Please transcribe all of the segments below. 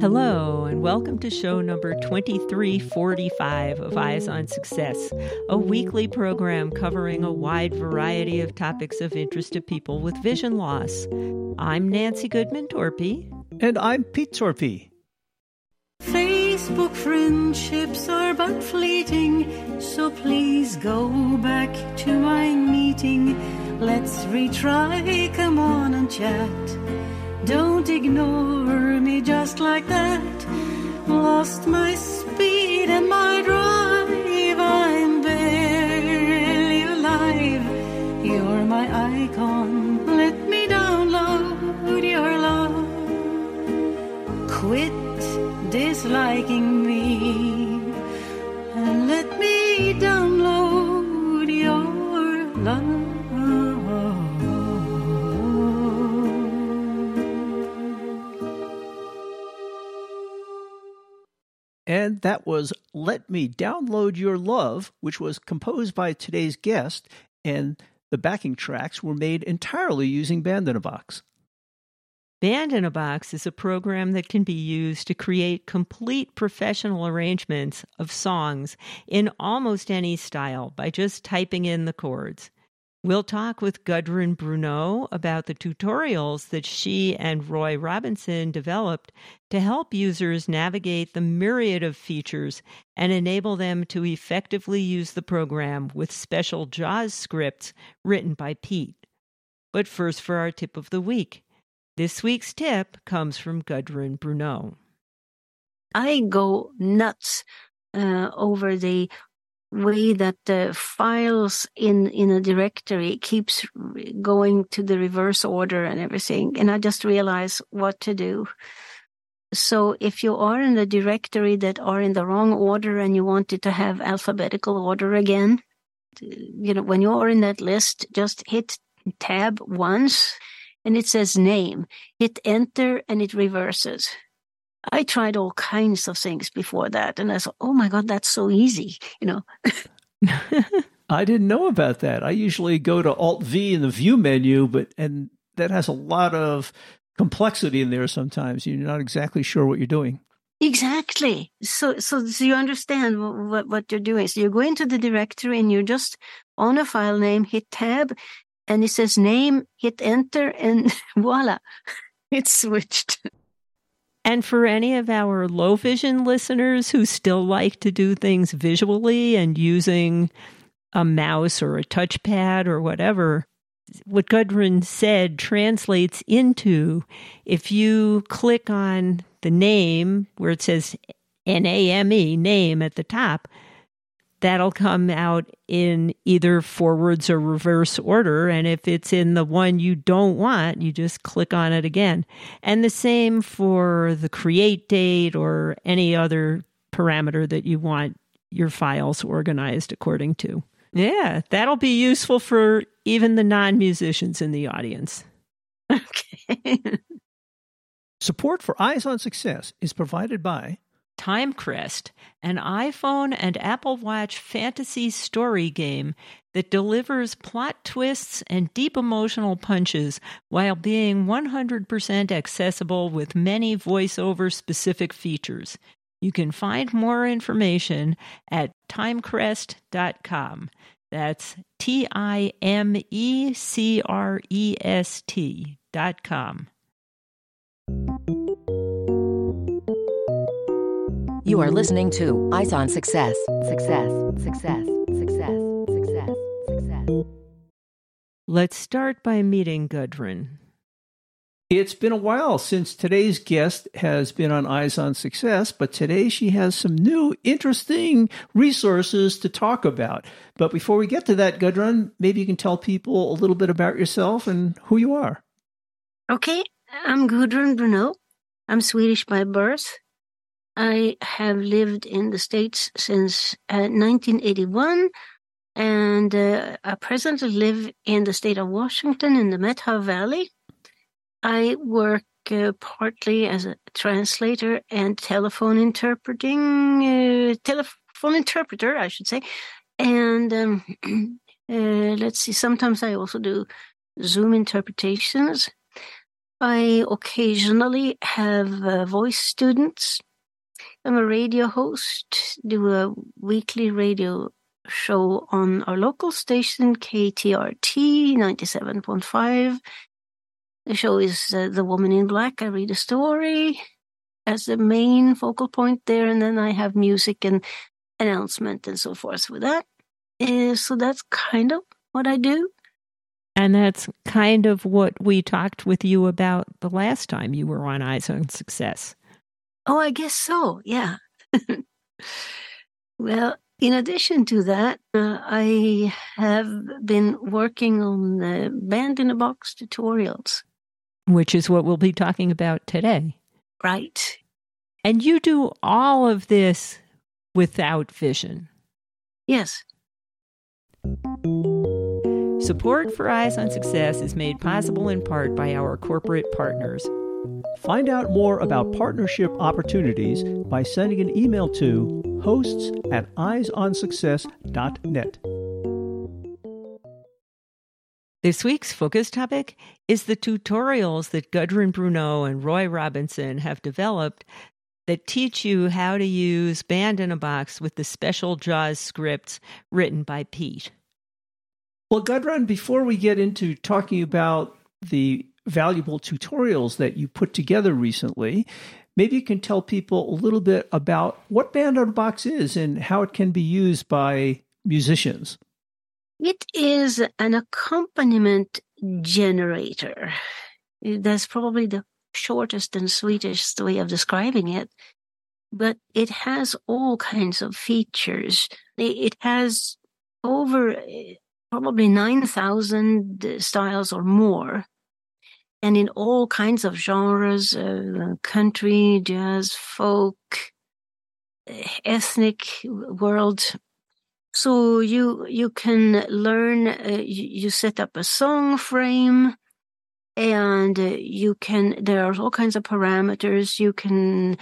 Hello, and welcome to show number 2345 of Eyes on Success, a weekly program covering a wide variety of topics of interest to people with vision loss. I'm Nancy Goodman Torpey. And I'm Pete Torpey. Facebook friendships are but fleeting, so please go back to my meeting. Let's retry, come on and chat. Don't ignore me just like that. Lost my speed and my drive. I'm barely alive. You're my icon. Let me download your love. Quit disliking me and let me download your love. That was Let Me Download Your Love, which was composed by today's guest, and the backing tracks were made entirely using Band in a Box. Band in a Box is a program that can be used to create complete professional arrangements of songs in almost any style by just typing in the chords. We'll talk with Gudrun Brunot about the tutorials that she and Roy Robinson developed to help users navigate the myriad of features and enable them to effectively use the program with special JAWS scripts written by Pete. But first, for our tip of the week. This week's tip comes from Gudrun Brunot. I go nuts uh, over the way that the files in in a directory keeps going to the reverse order and everything and i just realize what to do. So if you are in a directory that are in the wrong order and you want it to have alphabetical order again you know when you are in that list just hit tab once and it says name. Hit enter and it reverses I tried all kinds of things before that, and I thought, oh my God, that's so easy, you know. I didn't know about that. I usually go to Alt V in the view menu, but and that has a lot of complexity in there sometimes. You're not exactly sure what you're doing. Exactly. So, so, so you understand what, what you're doing. So you go into the directory and you're just on a file name, hit tab, and it says name, hit enter, and voila, it's switched. And for any of our low vision listeners who still like to do things visually and using a mouse or a touchpad or whatever, what Gudrun said translates into if you click on the name where it says N A M E, name at the top, that'll come out in either forwards or reverse order. And if it's in the one you don't want, you just click on it again. And the same for the create date or any other parameter that you want your files organized according to. Yeah, that'll be useful for even the non musicians in the audience. Okay. Support for Eyes on Success is provided by Timecrest, an iPhone and Apple Watch fantasy story game that delivers plot twists and deep emotional punches while being 100% accessible with many voiceover specific features. You can find more information at timecrest.com. That's T I M E C R E S T dot com. You are listening to Eyes on Success. Success, success, success, success, success. Let's start by meeting Gudrun. It's been a while since today's guest has been on Eyes on Success, but today she has some new interesting resources to talk about. But before we get to that, Gudrun, maybe you can tell people a little bit about yourself and who you are. Okay, I'm Gudrun Brunot. I'm Swedish by birth. I have lived in the States since uh, 1981, and uh, I presently live in the state of Washington in the Methow Valley. I work uh, partly as a translator and telephone interpreting, uh, telephone interpreter, I should say. And um, uh, let's see, sometimes I also do Zoom interpretations. I occasionally have uh, voice students. I'm a radio host, do a weekly radio show on our local station, KTRT 97.5. The show is uh, The Woman in Black. I read a story as the main focal point there, and then I have music and announcement and so forth with that. Uh, so that's kind of what I do. And that's kind of what we talked with you about the last time you were on Eyes on Success. Oh, I guess so. Yeah. well, in addition to that, uh, I have been working on the band in a box tutorials. Which is what we'll be talking about today. Right. And you do all of this without vision. Yes. Support for Eyes on Success is made possible in part by our corporate partners. Find out more about partnership opportunities by sending an email to hosts at eyesonsuccess.net. This week's focus topic is the tutorials that Gudrun Brunot and Roy Robinson have developed that teach you how to use Band in a Box with the special JAWS scripts written by Pete. Well, Gudrun, before we get into talking about the valuable tutorials that you put together recently, maybe you can tell people a little bit about what Band a Box is and how it can be used by musicians. It is an accompaniment generator. That's probably the shortest and sweetest way of describing it. But it has all kinds of features. It has over eh, probably 9,000 styles or more. And in all kinds of genres, uh, country, jazz, folk, ethnic world. So you you can learn. Uh, you, you set up a song frame and uh, you can there are all kinds of parameters you can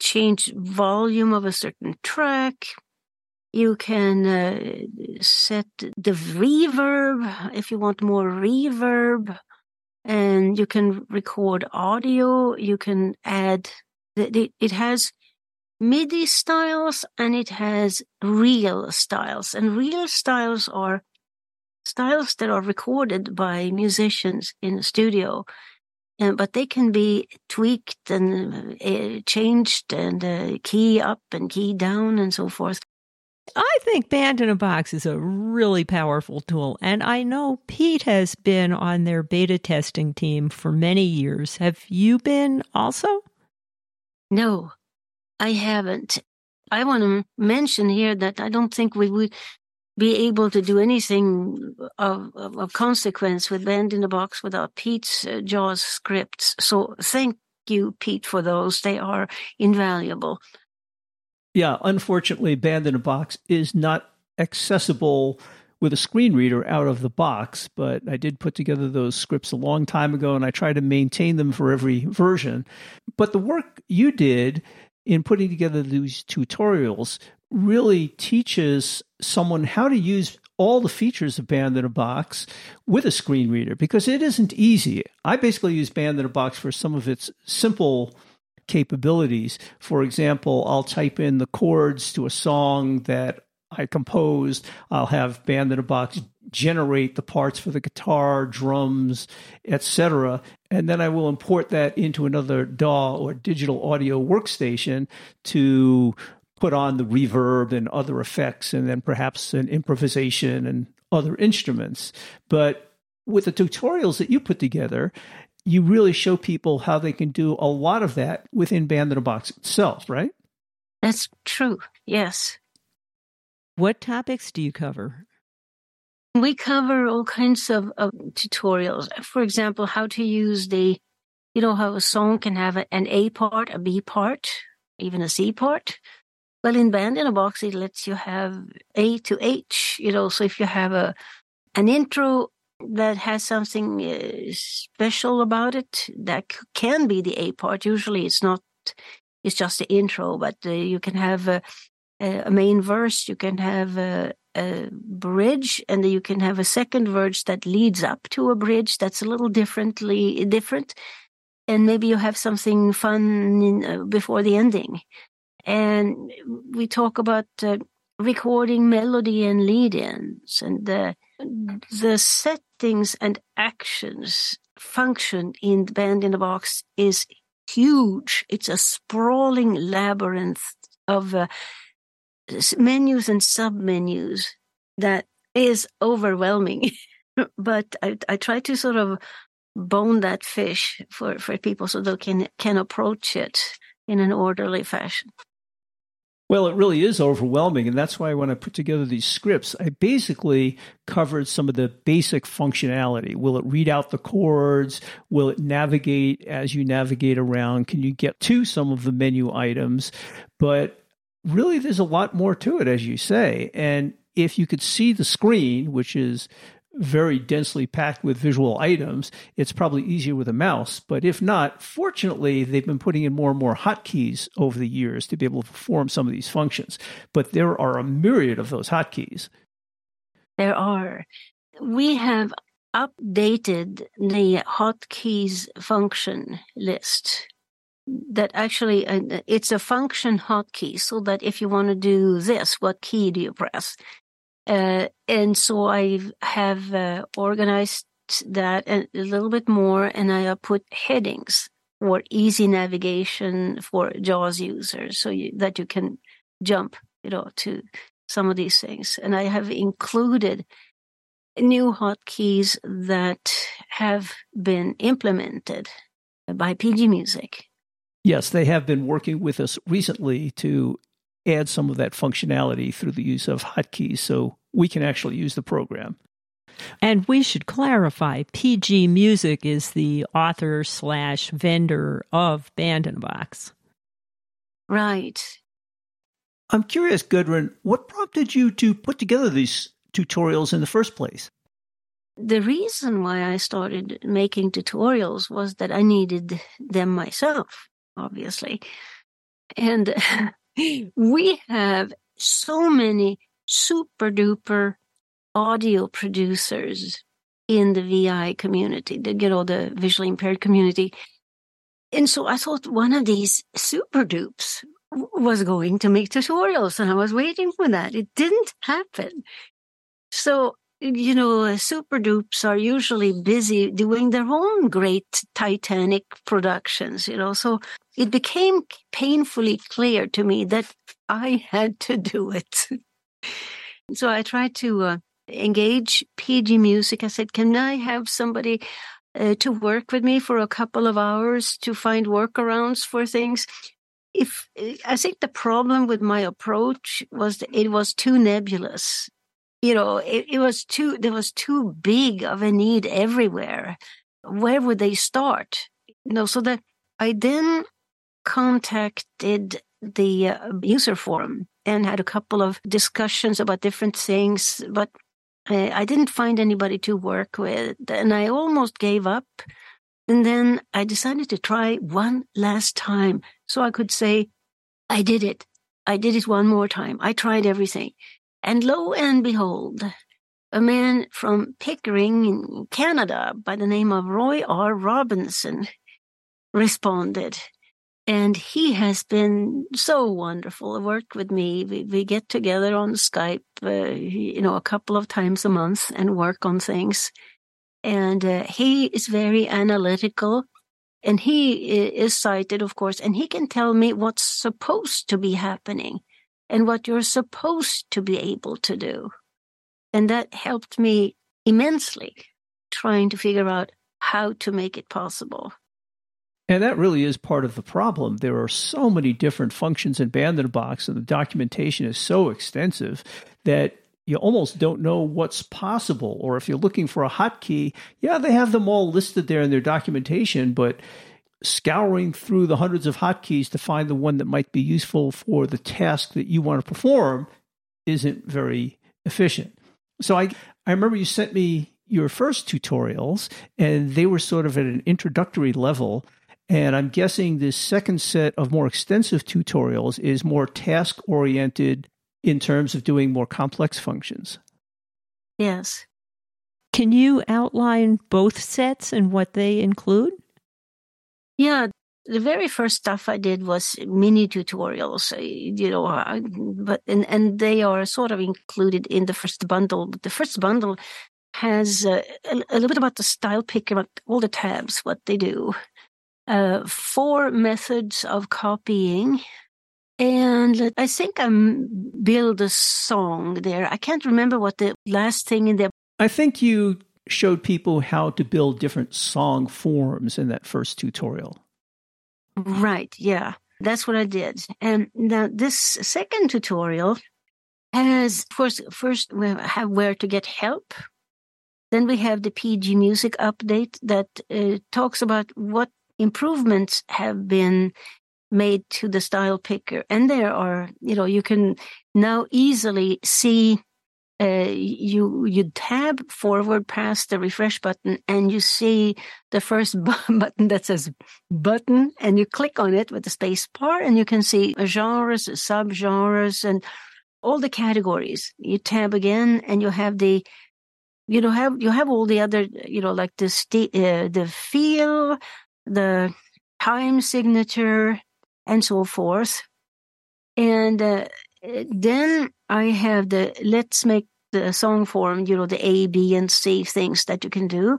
change volume of a certain track you can uh, set the reverb if you want more reverb and you can record audio you can add it has midi styles and it has real styles and real styles are styles that are recorded by musicians in the studio, but they can be tweaked and uh, changed and uh, key up and key down and so forth. I think Band in a Box is a really powerful tool, and I know Pete has been on their beta testing team for many years. Have you been also? No, I haven't. I want to mention here that I don't think we would be able to do anything of, of, of consequence with Band in a Box without Pete's uh, JAWS scripts. So thank you, Pete, for those. They are invaluable. Yeah, unfortunately, Band in a Box is not accessible with a screen reader out of the box, but I did put together those scripts a long time ago and I try to maintain them for every version. But the work you did in putting together these tutorials really teaches someone how to use all the features of Band in a Box with a screen reader because it isn't easy. I basically use Band in a Box for some of its simple capabilities. For example, I'll type in the chords to a song that I composed. I'll have Band in a Box generate the parts for the guitar, drums, etc. And then I will import that into another DAW or digital audio workstation to put on the reverb and other effects, and then perhaps an improvisation and other instruments. But with the tutorials that you put together, you really show people how they can do a lot of that within Band in a Box itself, right? That's true. Yes. What topics do you cover? We cover all kinds of, of tutorials. For example, how to use the, you know, how a song can have an A part, a B part, even a C part. Well, in Band in a Box, it lets you have A to H, you know, so if you have a an intro that has something uh, special about it, that can be the A part. Usually it's not, it's just the intro, but uh, you can have a, a, main verse, you can have a, a bridge, and you can have a second verse that leads up to a bridge that's a little differently different. and maybe you have something fun in, uh, before the ending. And we talk about uh, recording melody and lead-ins and the settings and actions function in Band in the Box is huge. It's a sprawling labyrinth of uh, menus and submenus that is overwhelming. but I, I try to sort of bone that fish for, for people so they can can approach it in an orderly fashion. Well, it really is overwhelming. And that's why when I put together these scripts, I basically covered some of the basic functionality. Will it read out the chords? Will it navigate as you navigate around? Can you get to some of the menu items? But really, there's a lot more to it, as you say. And if you could see the screen, which is very densely packed with visual items, it's probably easier with a mouse. But if not, fortunately, they've been putting in more and more hotkeys over the years to be able to perform some of these functions. But there are a myriad of those hotkeys. There are. We have updated the hotkeys function list that actually uh, it's a function hotkey so that if you want to do this what key do you press uh, and so I have uh, organized that a, little bit more and I put headings for easy navigation for JAWS users so you, that you can jump, you know, to some of these things. And I have included new hotkeys that have been implemented by PG Music. Yes, they have been working with us recently to add some of that functionality through the use of hotkeys so we can actually use the program. And we should clarify PG Music is the author slash vendor of Band Box. Right. I'm curious, Gudrun, what prompted you to put together these tutorials in the first place? The reason why I started making tutorials was that I needed them myself, obviously. And we have so many super duper audio producers in the VI community, the, you know, the visually impaired community. And so I thought one of these super dupes was going to make tutorials and I was waiting for that. It didn't happen. So, you know, super dupes are usually busy doing their own great Titanic productions, you know, so it became painfully clear to me that I had to do it. so I tried to uh, engage PG Music. I said, Can I have somebody uh, to work with me for a couple of hours to find workarounds for things? If I think the problem with my approach was that it was too nebulous. You know, it, it was too, there was too big of a need everywhere. Where would they start? You know, so that I then contacted the uh, user forum and had a couple of discussions about different things, but uh, I didn't find anybody to work with, and I almost gave up. And then I decided to try one last time so I could say, I did it. I did it one more time. I tried everything. And lo and behold, a man from Pickering in Canada by the name of Roy R. Robinson responded and he has been so wonderful. He worked with me. We, we get together on Skype, uh, you know, a couple of times a month and work on things. And uh, he is very analytical and he is sighted, of course, and he can tell me what's supposed to be happening and what you're supposed to be able to do. And that helped me immensely trying to figure out how to make it possible. And that really is part of the problem. There are so many different functions in Band in a Box, and the documentation is so extensive that you almost don't know what's possible. Or if you're looking for a hotkey, yeah, they have them all listed there in their documentation, but scouring through the hundreds of hotkeys to find the one that might be useful for the task that you want to perform isn't very efficient. So I, I remember you sent me your first tutorials, and they were sort of at an introductory level. And I'm guessing this second set of more extensive tutorials is more task oriented in terms of doing more complex functions. Yes. Can you outline both sets and what they include? Yeah, the very first stuff I did was mini tutorials, uh, you know, uh, but and and they are sort of included in the first bundle. The first bundle has uh, a, a, little bit about the style picker, about all the tabs, what they do, uh, four methods of copying, and I think I build a song there. I can't remember what the last thing in there. I think you showed people how to build different song forms in that first tutorial. Right, yeah. That's what I did. And now this second tutorial has, of course, first we have where to get help. Then we have the PG Music update that uh, talks about what improvements have been made to the style picker. And there are, you know, you can now easily see uh, you you tab forward past the refresh button and you see the first button that says button and you click on it with the space bar and you can see genres subgenres and all the categories. You tab again and you have the you know have you have all the other you know like the st- uh, the feel the time signature and so forth. And uh, then I have the let's make the song form, you know, the A, B, and C things that you can do.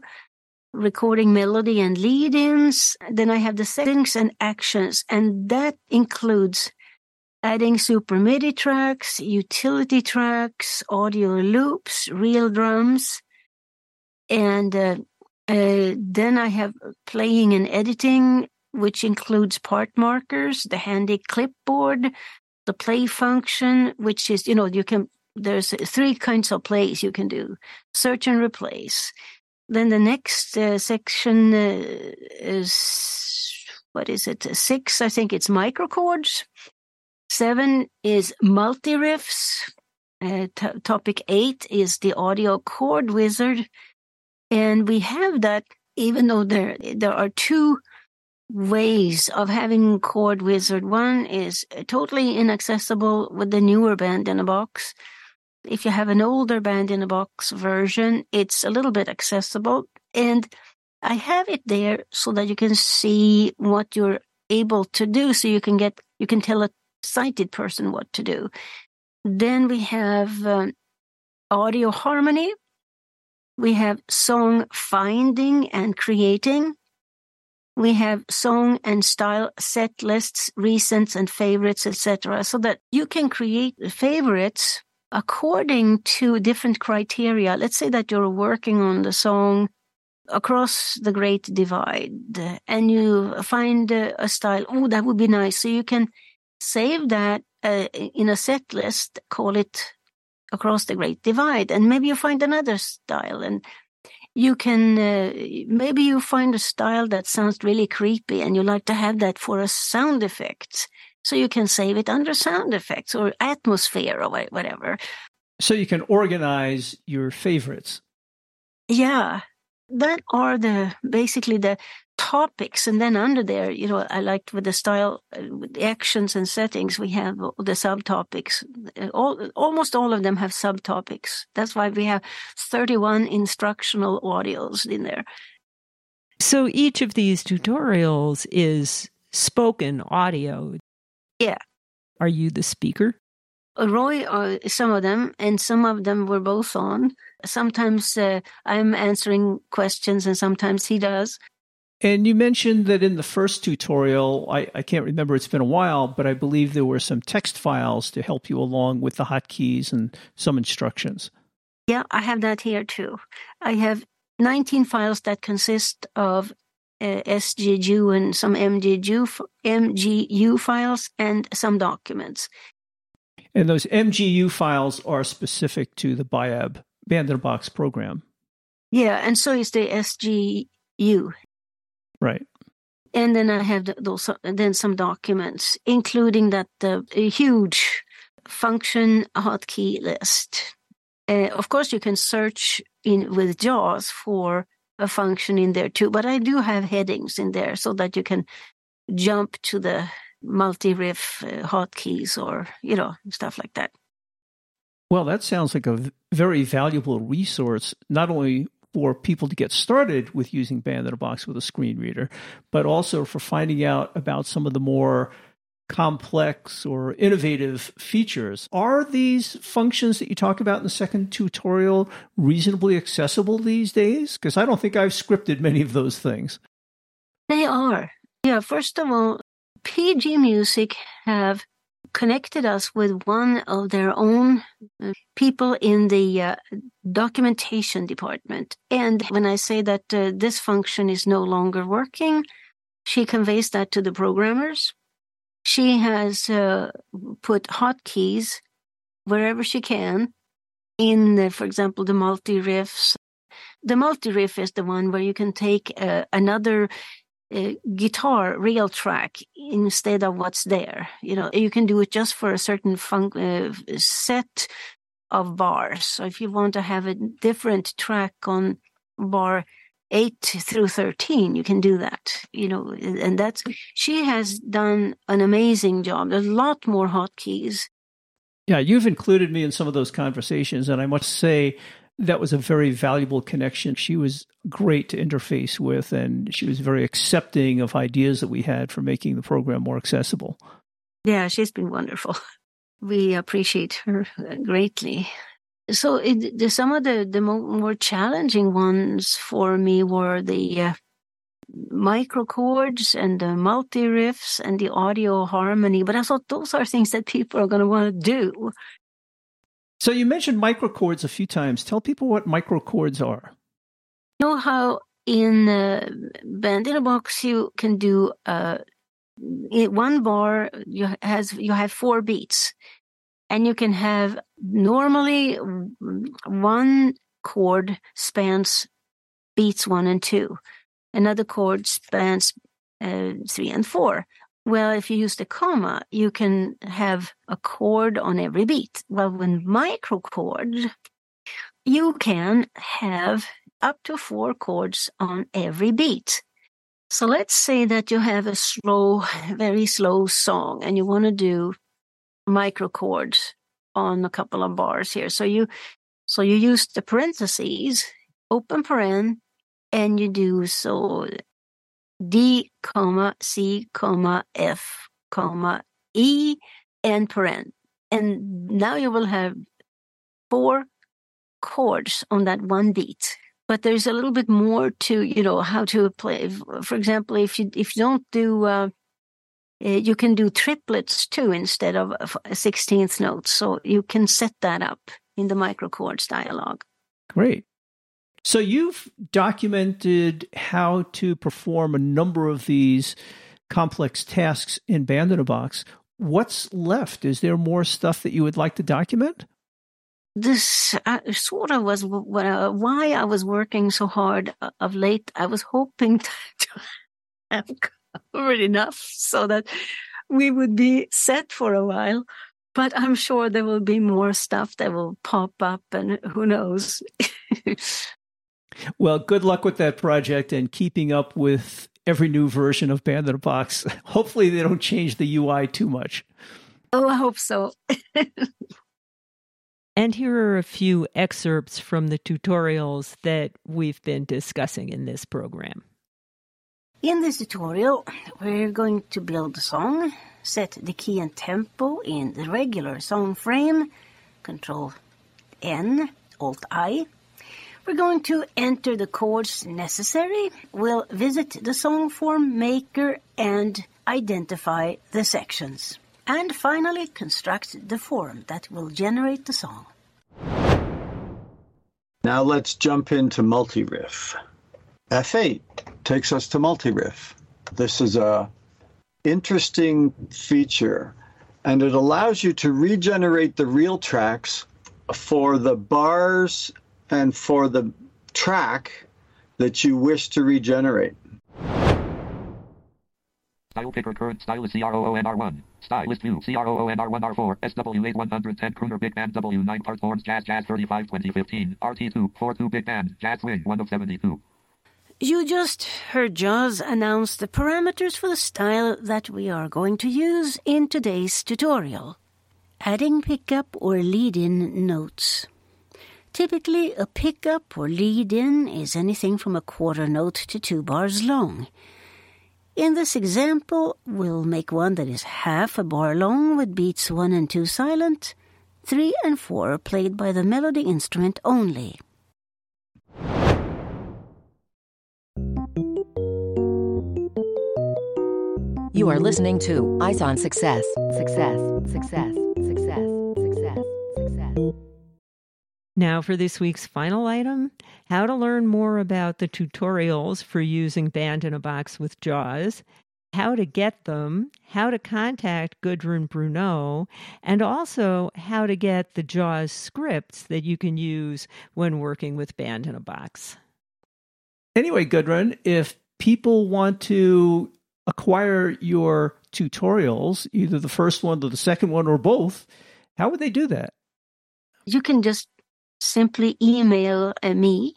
Recording melody and lead ins. Then I have the settings and actions, and that includes adding super MIDI tracks, utility tracks, audio loops, real drums. And uh, uh, then I have playing and editing, which includes part markers, the handy clipboard, the play function, which is, you know, you can, there's three kinds of plays you can do search and replace. Then the next uh, section uh, is, what is it? Six, I think it's microchords. Seven is multi riffs. Uh, t- topic eight is the audio chord wizard. And we have that even though there, there are two ways of having Chord Wizard. One is totally inaccessible with the newer band in a box. If you have an older band in a box version, it's a little bit accessible. And I have it there so that you can see what you're able to do. So you can get, you can tell a sighted person what to do. Then we have um, audio harmony. We have song finding and creating we have song and style set lists, recents and favorites, etc. So that you can create favorites according to different criteria. Let's say that you're working on the song across the Great Divide and you find a, style. Oh, that would be nice. So you can save that uh, in a set list, call it across the Great Divide, and maybe you find another style and you can uh, maybe you find a style that sounds really creepy and you like to have that for a sound effect so you can save it under sound effects or atmosphere or whatever. So you can organize your favorites. Yeah. That are the basically the topics and then under there you know i liked with the style uh, with the actions and settings we have the subtopics. Uh, all almost all of them have subtopics. That's why we have 31 instructional audios in there. So each of these tutorials is spoken audio yeah are you the speaker roy uh, some of them and some of them were both on sometimes uh, i'm answering questions and sometimes he does and you mentioned that in the first tutorial, I, I, can't remember, it's been a while, but I believe there were some text files to help you along with the hotkeys and some instructions. Yeah, I have that here too. I have 19 files that consist of uh, SGU and some MGU, MGU files and some documents. And those MGU files are specific to the BIAB Band in a Box program. Yeah, and so is the SGU. Right. And then I have those, then some documents, including that the huge function hotkey list. Uh, of course, you can search in with JAWS for a function in there too, but I do have headings in there so that you can jump to the multi-riff uh, hotkeys or you know stuff like that. Well, that sounds like a very valuable resource, not only for people to get started with using Band in a Box with a screen reader, but also for finding out about some of the more complex or innovative features. Are these functions that you talk about in the second tutorial reasonably accessible these days? Because I don't think I've scripted many of those things. They are. Yeah, first of all, PG Music have connected us with one of their own uh, people in the uh, documentation department. And when I say that uh, this function is no longer working, she conveys that to the programmers. She has uh, put hotkeys wherever she can in, for example, the multi riffs. The multi riff is the one where you can take uh, another uh, guitar real track instead of what's there. You know, you can do it just for a certain uh, set of bars. So if you want to have a different track on bar 8 through 13 you can do that you know and that's she has done an amazing job there's a lot more hotkeys yeah you've included me in some of those conversations and i must say that was a very valuable connection. She was great to interface with, and she was very accepting of ideas that we had for making the program more accessible. Yeah, she's been wonderful. We appreciate her greatly. So, it, the, some of the, the more challenging ones for me were the uh, micro chords and the multi riffs and the audio harmony. But I thought those are things that people are going to want to do. So you mentioned microchords a few times. Tell people what microchords are. You know how in uh, Band in a Box you can do uh, one bar you has you have four beats, and you can have normally one chord spans beats one and two, another chord spans uh, three and four. Well, if you use the comma, you can have a chord on every beat. Well, with microchord, you can have up to four chords on every beat. So let's say that you have a slow, very slow song and you want to do microchords on a couple of bars here. So you so you use the parentheses, open paren, and you do so D, comma, C, comma, F, comma, E, and paren. And now you will have four chords on that one beat. But there's a little bit more to, you know, how to play. For example, if you if you don't do, uh, you can do triplets too instead of sixteenth notes. So you can set that up in the microchords dialog. Great. So you've documented how to perform a number of these complex tasks in Band in a Box. What's left? Is there more stuff that you would like to document? This uh, sort of was uh, why I was working so hard uh, of late. I was hoping to have covered enough so that we would be set for a while. But I'm sure there will be more stuff that will pop up, and who knows. Well, good luck with that project and keeping up with every new version of Band in a Box. Hopefully, they don't change the UI too much. Oh, I hope so. and here are a few excerpts from the tutorials that we've been discussing in this program. In this tutorial, we're going to build a song, set the key and tempo in the regular song frame, Control N, Alt I, we're going to enter the chords necessary. We'll visit the song form maker and identify the sections. And finally, construct the form that will generate the song. Now let's jump into multi-riff. F8 takes us to multi-riff. This is a interesting feature and it allows you to regenerate the real tracks for the bars and for the track that you wish to regenerate. Style picker current style is CROONR1. Stylist view CROONR1R4 SW8 110 Crooner Big Band W9 Part Horns Jazz Jazz 35 2015 RT2 42 Big Band Jazz Swing 1 of 72. You just heard Jaws announce the parameters for the style that we are going to use in today's tutorial. Adding pickup or lead-in notes. Typically, a pickup or lead in is anything from a quarter note to two bars long. In this example, we'll make one that is half a bar long with beats one and two silent, three and four played by the melody instrument only. You are listening to Eyes on Success. Success. Success. Success. Success. Success. Now, for this week's final item how to learn more about the tutorials for using Band in a Box with JAWS, how to get them, how to contact Gudrun Brunot, and also how to get the JAWS scripts that you can use when working with Band in a Box. Anyway, Gudrun, if people want to acquire your tutorials, either the first one or the second one or both, how would they do that? You can just simply email me,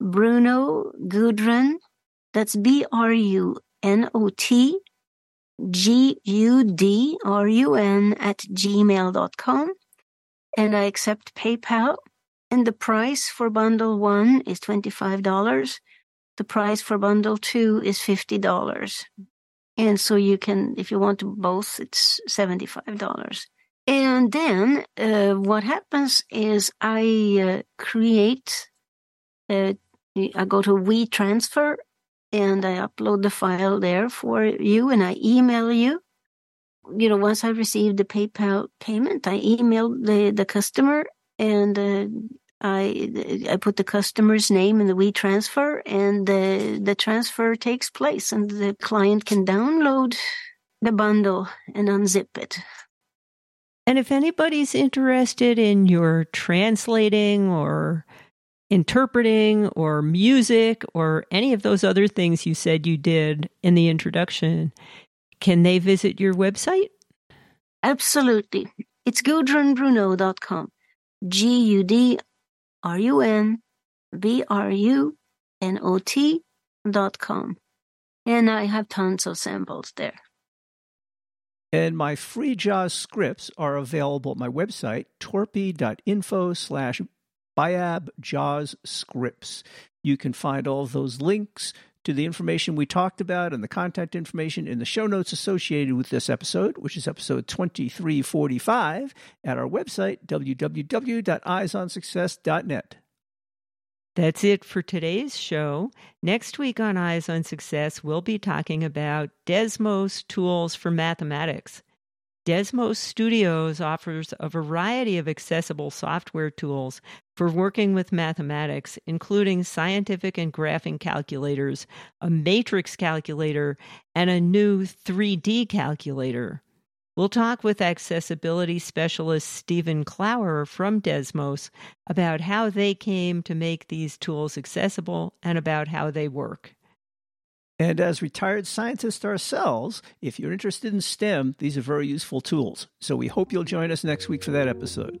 Brunot Gudrun, that's B R U N O T G U D R U N at gmail.com. And I accept PayPal. And the price for bundle one is $25. The price for bundle two is $50. And so you can, if you want both, it's $75. And then uh, what happens is I uh, create, uh, I go to WeTransfer and I upload the file there for you and I email you. You know, once I receive the PayPal payment, I email the, the customer and uh, I I put the customer's name in the WeTransfer and the the transfer takes place and the client can download the bundle and unzip it. And if anybody's interested in your translating or interpreting or music or any of those other things you said you did in the introduction, can they visit your website? Absolutely. It's gudrunbrunot.com. G U D R U N B R U N O T dot com. And I have tons of samples there. And my free JAWS scripts are available at my website, torpey.info slash biab JAWS scripts. You can find all of those links to the information we talked about and the contact information in the show notes associated with this episode, which is episode 2345, at our website, www.eyesonsuccess.net. That's it for today's show. Next week on Eyes on Success, we'll be talking about Desmos tools for mathematics. Desmos Studios offers a variety of accessible software tools for working with mathematics, including scientific and graphing calculators, a matrix calculator, and a new 3D calculator. We'll talk with accessibility specialist Stephen Clower from Desmos about how they came to make these tools accessible and about how they work. And as retired scientists ourselves, if you're interested in STEM, these are very useful tools. So we hope you'll join us next week for that episode.